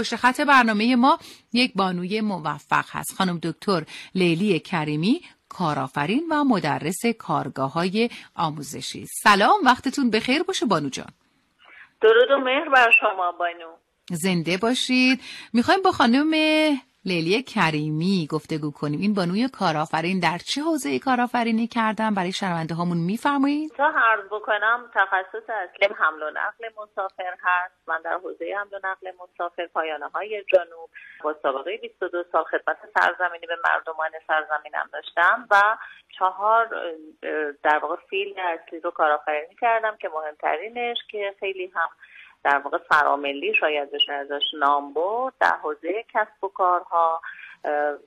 پشت خط برنامه ما یک بانوی موفق هست. خانم دکتر لیلی کریمی کارآفرین و مدرس کارگاه های آموزشی. سلام وقتتون بخیر. باشه بانو جان. درود و مهر بر شما بانو. زنده باشید. می‌خوایم با خانم لیلی کریمی گفتگو کنیم. این بانوی کارآفرین در چه حوزه کارآفرینی کردن برای شنونده هامون میفرمایید؟ تا عرض بکنم تخصص اصلیم حمل و نقل مسافر هست. من در حوزه حمل و نقل مسافر پایانه های جنوب با سابقه 22 سال خدمت سرزمینی به مردمان سرزمینم داشتم و چهار در واقع فیلد اصلی رو کارآفرینی کردم که مهمترینش که خیلی هم در واقع فراملی شاید بشه ازش نام برد در حوزه کسب و کارها.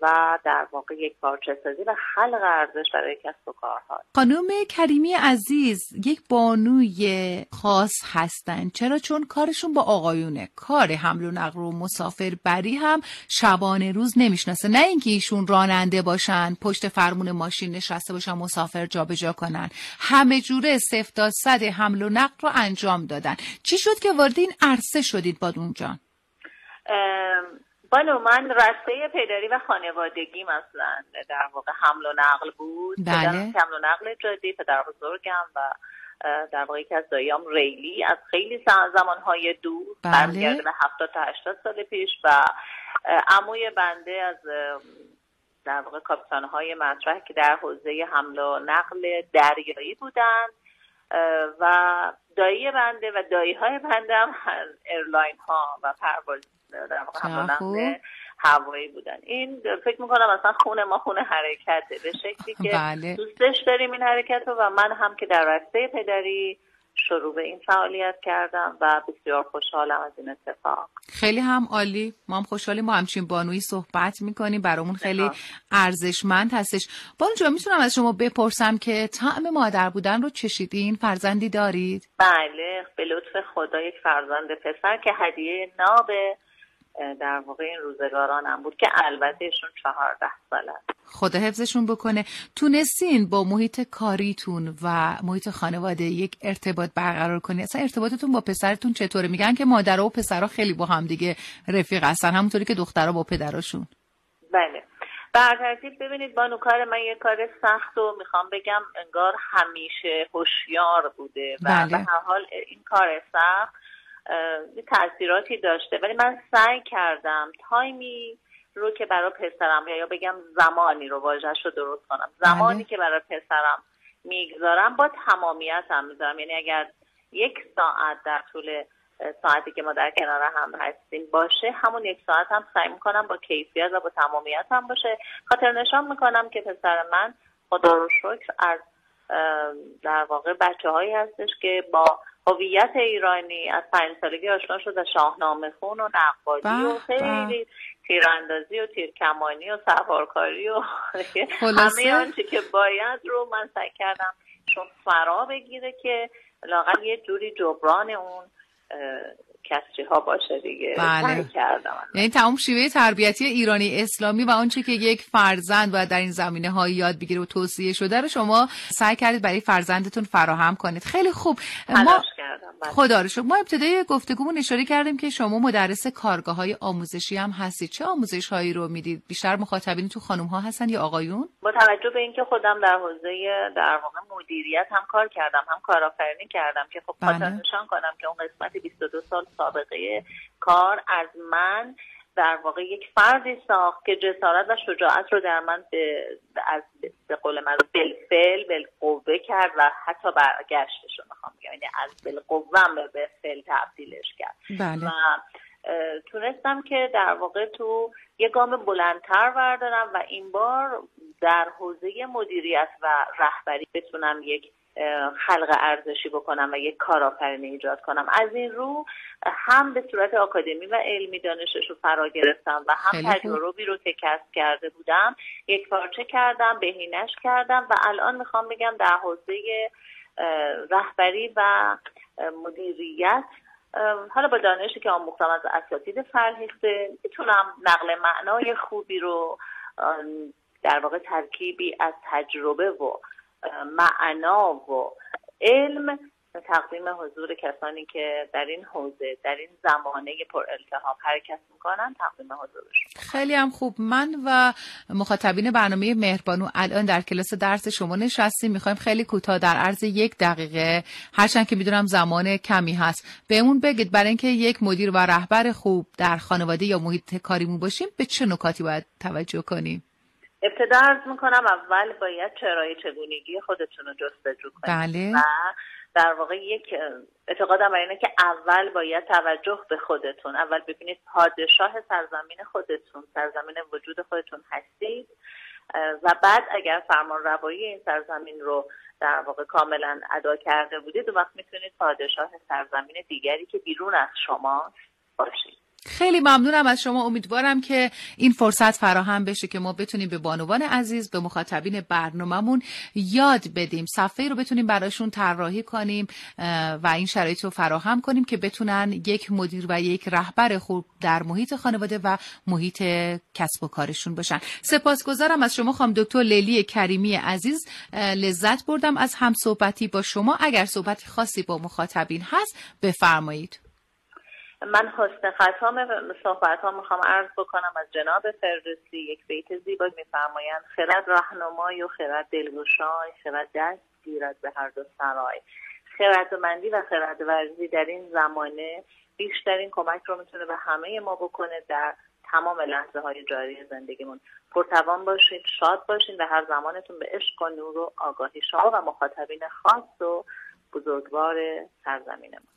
و در واقع یک پارچه سازی و خلق ارزش برای کسب و کارها. خانم کریمی عزیز یک بانوی خاص هستن. چرا؟ چون کارشون با آقایونه. کار حمل و نقل و مسافر بری هم شبانه روز نمی‌شناسه. نه اینکه ایشون راننده باشن پشت فرمون ماشین نشسته باشن مسافر جابجا کنن. همه جوره سفت صد حمل و نقل رو انجام دادن. چی شد که وارد این عرصه شدید باد اونجا؟ بانو من رسته پدری و خانوادگی مثلا در واقع حمل و نقل بود بله. حمل و نقل جادی پدر بزرگم و در واقع یکی از داییام ریلی از خیلی زمانهای دور بله. برمیگرده به هفتاد تا هشتاد سال پیش و عموی بنده از در واقع کاپیتان های مطرح که در حوزه حمل و نقل دریایی بودند و دایی بنده و دایی های بنده هم airline ها و پرواز در واقع هوایی بودن. این فکر می‌کنم اصلا خون ما خون حرکته. به شکلی که بله. دوستش داریم این حرکت رو و من هم که در رسته پدری شروع به این فعالیت کردم و بسیار خوشحالم از این اتفاق. خیلی هم عالی. ما هم خوشحالیم ما همچین بانویی صحبت می‌کنیم. برامون خیلی ارزشمند هستش. بانو جان می‌تونم از شما بپرسم که طعم مادر بودن رو چشیدین فرزندی دارید؟ بله به لطف خدا یک فرزند پسر که هدیه ناب در واقع این روزگارانم بود که البته ایشون چهارده ساله خدا حفظشون بکنه. تونستین با محیط کاریتون و محیط خانواده یک ارتباط برقرار کنید اصلا ارتباطتون با پسرتون چطوره؟ میگن که مادر و پسرها خیلی با هم دیگه رفیق هستن همونطوری که دخترها با پدراشون. بله. بر ترتیب ببینید بانو کار من یه کار سخت و می‌خوام بگم انگار همیشه هوشیار بوده و بله. به هر حال این کار سخت. تاثیراتی داشته. ولی من سعی کردم تایمی رو که برای پسرم یا بگم زمانی رو واژهش رو درست کنم. زمانی بله. که برای پسرم می‌گذارم با تمامیت هم می‌ذارم. یعنی اگر یک ساعت در طول ساعتی که ما در کنار هم هستیم باشه همون یک ساعت هم سعی می‌کنم با کیفیت و با تمامیت هم باشه. خاطر نشان می‌کنم که پسر من خدا رو شکر از در واقع بچه هایی هستش که با هویت ایرانی از پنج سالگی آشنا شده شاهنامه خون و نقالی و خیلی تیراندازی و تیرکمانی و سوارکاری و همه آنچه که باید رو من سعی کردم چون فرا بگیره که لاغل یه جوری جبران اون کسری ها باشه دیگه. بله. کردم. یعنی تمام شیوه تربیتی ایرانی اسلامی و آنچه که یک فرزند باید در این زمینه های یاد بگیره و توصیه شده رو شما سعی کردید برای فرزندتون فراهم کنید. خیلی خوب. ما کردم بله. خدا رو شکر. ما ابتدای گفتگومون اشاره کردیم که شما مدرس کارگاه های آموزشی هم هستید. چه آموزش هایی رو می‌دید؟ بیشتر مخاطبین تو خانم ها هستن یا آقایون؟ با توجه به اینکه خودم در حوزه در واقع مدیریت هم کار کردم هم کارآفرینی کردم که خب بله. خاطر نشان کنم که اون قسمت 22 سال سابقه کار از من در واقع یک فردی ساخت که جسارت و شجاعت رو در من به از به قول من بالفعل بالقوه کرد و حتی برگشتش رو می‌خوام بگم یعنی از بالقوه به فعل تبدیلش کرد بله. و تونستم که در واقع تو یه گام بلندتر بردارم و این بار در حوزه مدیریت و رهبری بتونم یک خلق ارزشی بکنم و یک کارآفرینی ایجاد کنم. از این رو هم به صورت آکادمی و علمی دانشش رو فرا گرفتم و هم تجربی رو که کسب کرده بودم. یک پارچه کردم بهینش کردم و الان می‌خوام بگم در حوزه رهبری و مدیریت حالا با دانشی که آموختم از اساتید فرهیخته می‌تونم نقل معنای خوبی رو در واقع ترکیبی از تجربه و معنا و علم تقدیم حضور کسانی که در این حوزه در این زمانه پر التحاب حرکت می‌کنن تقدیم حضورش خیلی هم خوب. من و مخاطبین برنامه مهربانو الان در کلاس درس شما نشستیم. می‌خوایم خیلی کوتاه در عرض یک دقیقه هرچند که می‌دونم زمان کمی هست بهمون بگید برای اینکه یک مدیر و رهبر خوب در خانواده یا محیط کاریمون باشیم به چه نکاتی باید توجه کنیم؟ ابتدا ارز می‌کنم اول باید چرای چگونگی خودتون رو جستجو کنید. بله. و در واقع یک اعتقادم بر اینه که اول باید توجه به خودتون اول ببینید پادشاه سرزمین خودتون سرزمین وجود خودتون هستید. و بعد اگر فرمان روایی این سرزمین رو در واقع کاملا ادا کرده بودید وقت می‌تونید پادشاه سرزمین دیگری که بیرون از شما باشید. خیلی ممنونم از شما. امیدوارم که این فرصت فراهم بشه که ما بتونیم به بانوان عزیز به مخاطبین برنامهمون یاد بدیم. صفحه رو بتونیم براشون طراحی کنیم و این شرایط رو فراهم کنیم که بتونن یک مدیر و یک رهبر خوب در محیط خانواده و محیط کسب و کارشون باشن. سپاسگزارم از شما خانم دکتر لیلی کریمی عزیز. لذت بردم از هم صحبتی با شما. اگر صحبتی خاصی با مخاطبین هست بفرمایید. من حسن ختام صحبت ها می‌خوام عرض بکنم. از جناب فردوسی یک بیت زیبا میفرمایند. خرد رهنمای و خرد دلگشای خرد دست گیرد به هر دو سرای. خردمندی و خرد ورزی در این زمانه بیشترین کمک رو می‌تونه به همه ما بکنه در تمام لحظه های جاری زندگیمون. پرتوان باشید شاد باشید و هر زمانتون به عشق و نور و آگاهی شما و مخاطبین خاص و بزرگوار سرزمین ما.